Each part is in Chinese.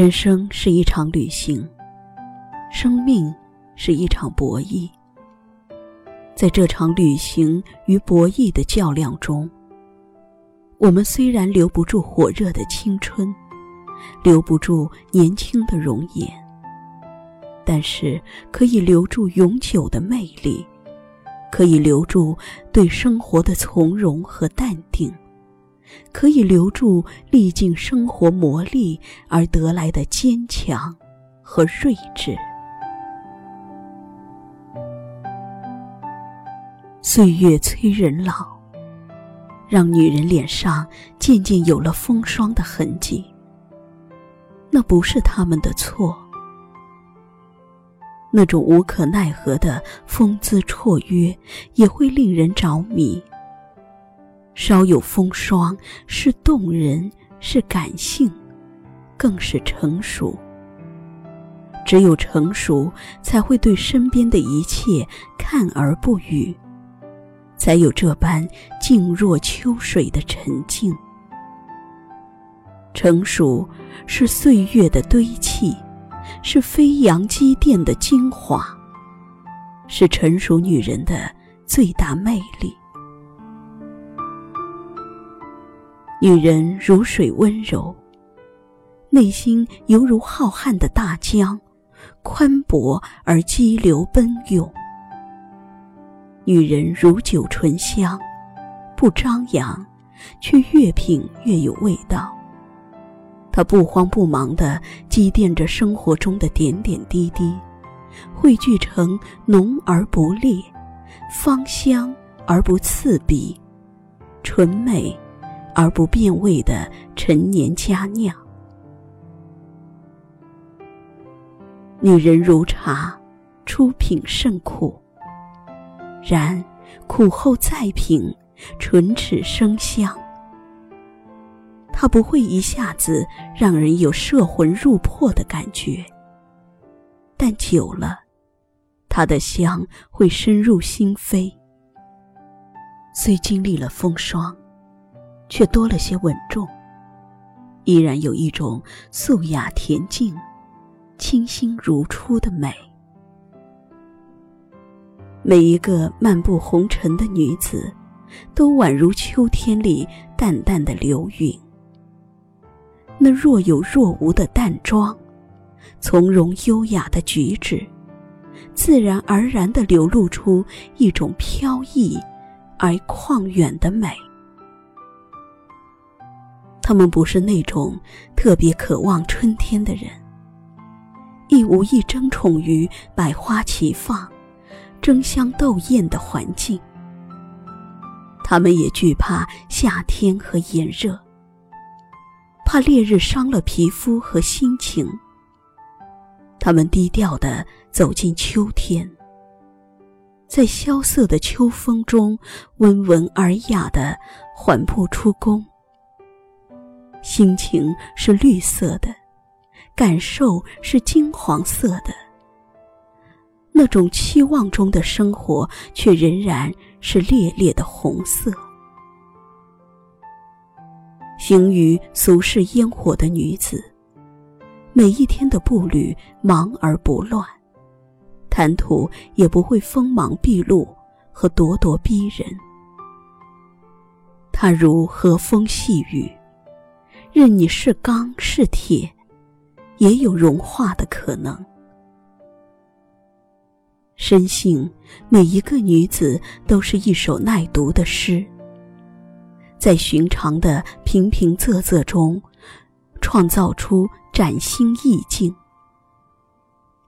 人生是一场旅行，生命是一场博弈。在这场旅行与博弈的较量中，我们虽然留不住火热的青春，留不住年轻的容颜，但是可以留住永久的魅力，可以留住对生活的从容和淡定。可以留住历尽生活磨砺而得来的坚强和睿智。岁月催人老，让女人脸上渐渐有了风霜的痕迹。那不是他们的错，那种无可奈何的风姿绰约，也会令人着迷。稍有风霜，是动人，是感性，更是成熟。只有成熟，才会对身边的一切看而不语，才有这般静若秋水的沉静。成熟是岁月的堆砌，是飞扬积淀的精华，是成熟女人的最大魅力。女人如水温柔，内心犹如浩瀚的大江，宽博而激流奔涌。女人如酒醇香，不张扬，却越品越有味道。她不慌不忙地积淀着生活中的点点滴滴，汇聚成浓而不烈，芳香而不刺鼻，纯美。而不变味的陈年佳酿。女人如茶，初品甚苦，然苦后再品，唇齿生香。它不会一下子让人有摄魂入魄的感觉，但久了，它的香会深入心扉。虽经历了风霜。却多了些稳重，依然有一种素雅恬静、清新如初的美。每一个漫步红尘的女子，都宛如秋天里淡淡的流云。那若有若无的淡妆，从容优雅的举止，自然而然地流露出一种飘逸而旷远的美。他们不是那种特别渴望春天的人，亦无意争宠于百花齐放、争香斗艳的环境。他们也惧怕夏天和炎热，怕烈日伤了皮肤和心情。他们低调地走进秋天，在萧瑟的秋风中，温文尔雅地缓步出宫。心情是绿色的，感受是金黄色的。那种期望中的生活，却仍然是烈烈的红色。行于俗世烟火的女子，每一天的步履忙而不乱，谈吐也不会锋芒毕露和咄咄逼人。她如和风细雨。任你是钢是铁，也有融化的可能。深信每一个女子都是一首耐读的诗，在寻常的平平仄仄中，创造出崭新意境。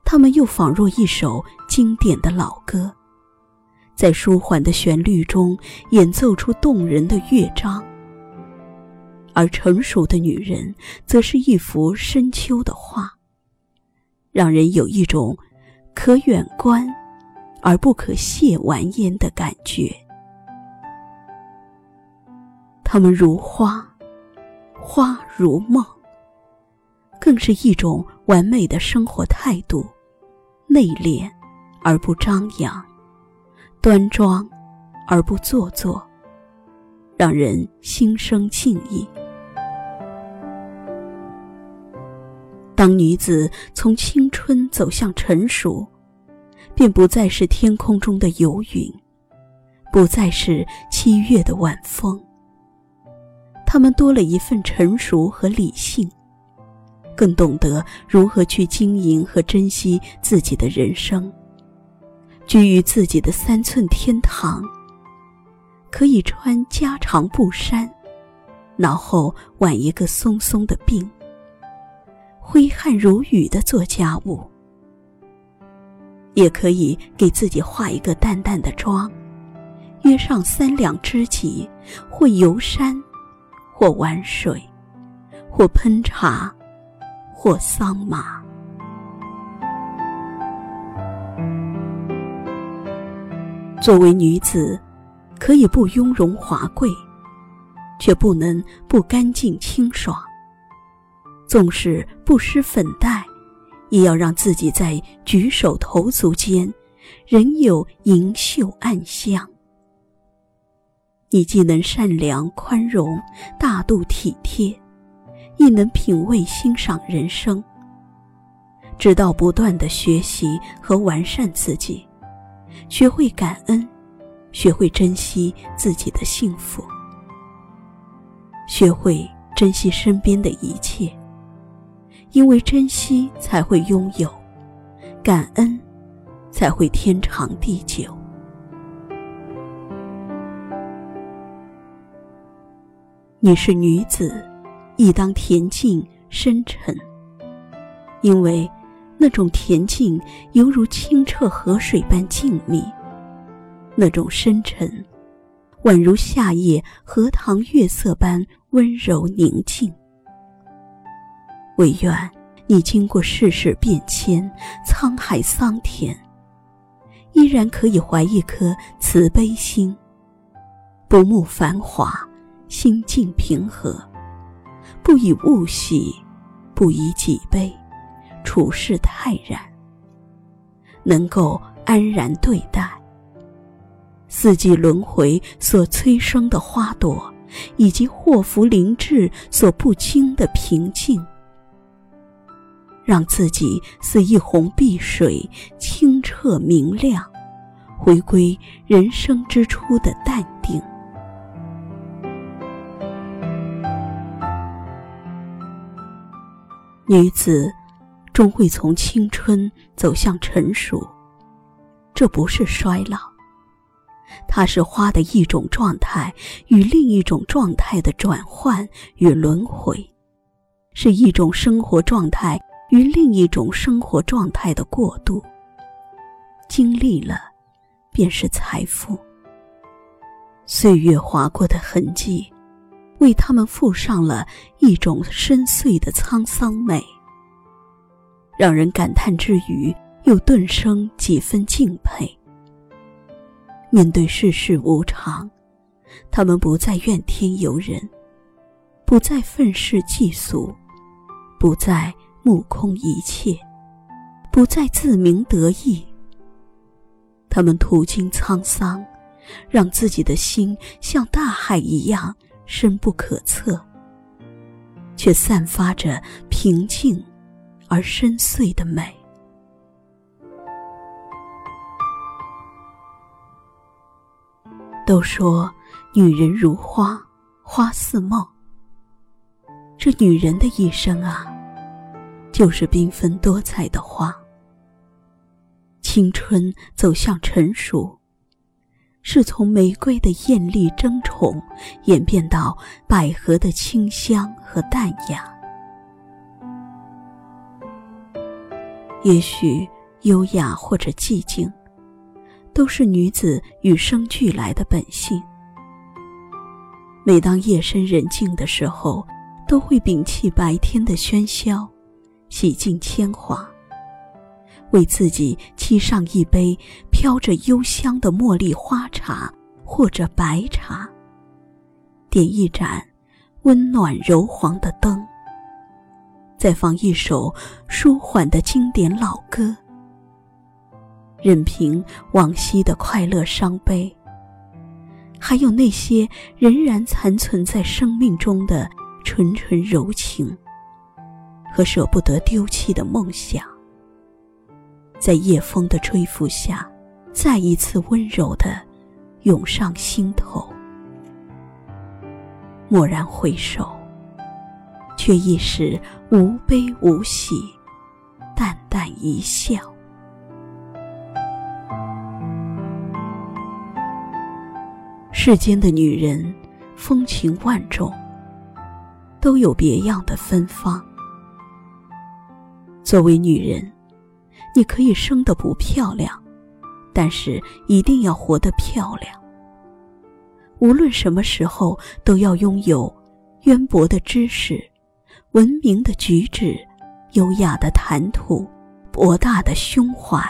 她们又仿若一首经典的老歌，在舒缓的旋律中演奏出动人的乐章。而成熟的女人，则是一幅深秋的画，让人有一种可远观而不可亵玩焉的感觉。她们如花，花如梦，更是一种完美的生活态度，内敛而不张扬，端庄而不做作，让人心生敬意。当女子从青春走向成熟，便不再是天空中的游云，不再是七月的晚风。她们多了一份成熟和理性，更懂得如何去经营和珍惜自己的人生。居于自己的三寸天堂，可以穿加长布衫，脑后挽一个松松的鬓。挥汗如雨的做家务，也可以给自己化一个淡淡的妆，约上三两知己，或游山，或玩水，或烹茶，或桑麻。作为女子，可以不雍容华贵，却不能不干净清爽。纵使不施粉黛，也要让自己在举手投足间，仍有盈袖暗香。你既能善良宽容、大度体贴，亦能品味欣赏人生。知道不断的学习和完善自己，学会感恩，学会珍惜自己的幸福，学会珍惜身边的一切。因为珍惜才会拥有，感恩才会天长地久。你是女子，亦当恬静深沉。因为那种恬静犹如清澈河水般静谧，那种深沉宛如夏夜荷塘月色般温柔宁静。唯愿你经过世事变迁、沧海桑田，依然可以怀一颗慈悲心，不慕繁华，心境平和，不以物喜，不以己悲，处事泰然，能够安然对待四季轮回所催生的花朵，以及祸福临至所不清的平静。让自己似一泓碧水，清澈明亮，回归人生之初的淡定。女子终会从青春走向成熟，这不是衰老，它是花的一种状态与另一种状态的转换与轮回，是一种生活状态。与另一种生活状态的过渡，经历了，便是财富。岁月划过的痕迹，为他们附上了一种深邃的沧桑美，让人感叹之余，又顿生几分敬佩。面对世事无常，他们不再怨天尤人，不再愤世嫉俗，不再。目空一切，不再自鸣得意。他们途经沧桑，让自己的心像大海一样深不可测，却散发着平静而深邃的美。都说女人如花，花似梦。这女人的一生啊！就是缤纷多彩的花。青春走向成熟，是从玫瑰的艳丽争宠，演变到百合的清香和淡雅。也许优雅或者寂静，都是女子与生俱来的本性。每当夜深人静的时候，都会摒弃白天的喧嚣。洗尽铅华，为自己沏上一杯飘着幽香的茉莉花茶或者白茶，点一盏温暖柔黄的灯，再放一首舒缓的经典老歌，任凭往昔的快乐伤悲，还有那些仍然残存在生命中的纯纯柔情。和舍不得丢弃的梦想，在夜风的吹拂下，再一次温柔的涌上心头。蓦然回首，却一时无悲无喜，淡淡一笑。世间的女人，风情万种，都有别样的芬芳。作为女人，你可以生得不漂亮，但是一定要活得漂亮。无论什么时候，都要拥有渊博的知识、文明的举止、优雅的谈吐、博大的胸怀，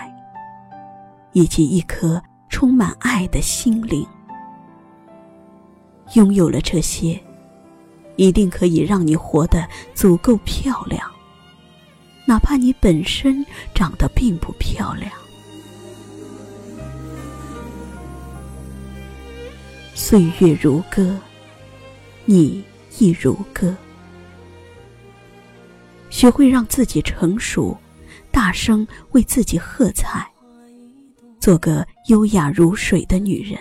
以及一颗充满爱的心灵。拥有了这些，一定可以让你活得足够漂亮。哪怕你本身长得并不漂亮，岁月如歌，你亦如歌。学会让自己成熟，大声为自己喝彩，做个优雅如水的女人。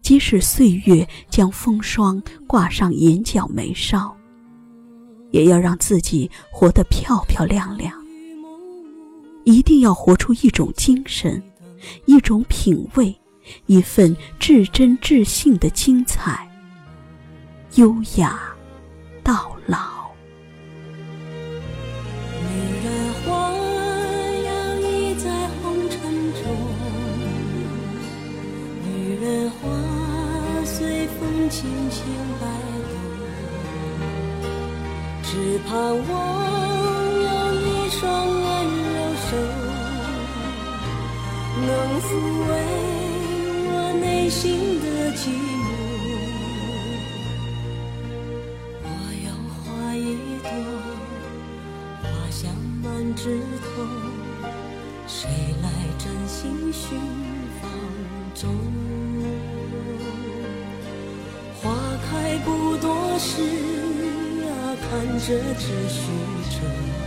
即使岁月将风霜挂上眼角眉梢。也要让自己活得漂漂亮亮，一定要活出一种精神，一种品味，一份至真至性的精彩，优雅到老。女人花摇曳在红尘中，女人花随风轻轻。只盼望有一双温柔手，能抚慰我内心的寂寞。看着只虚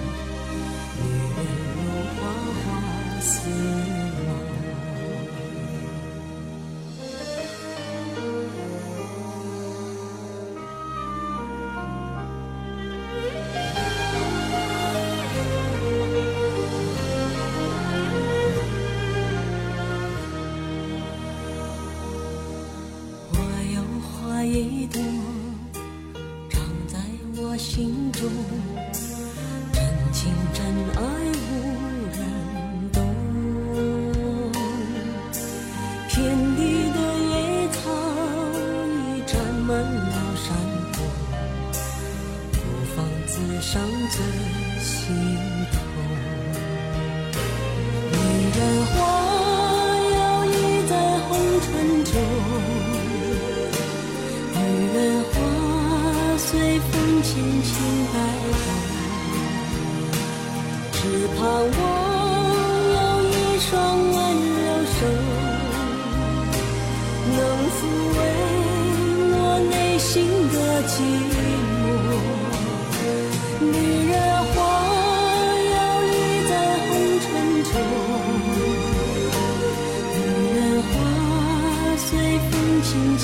只盼望有一双温柔手，能抚慰我内心的寂寞。女人花摇曳在红尘中，女人花随风轻轻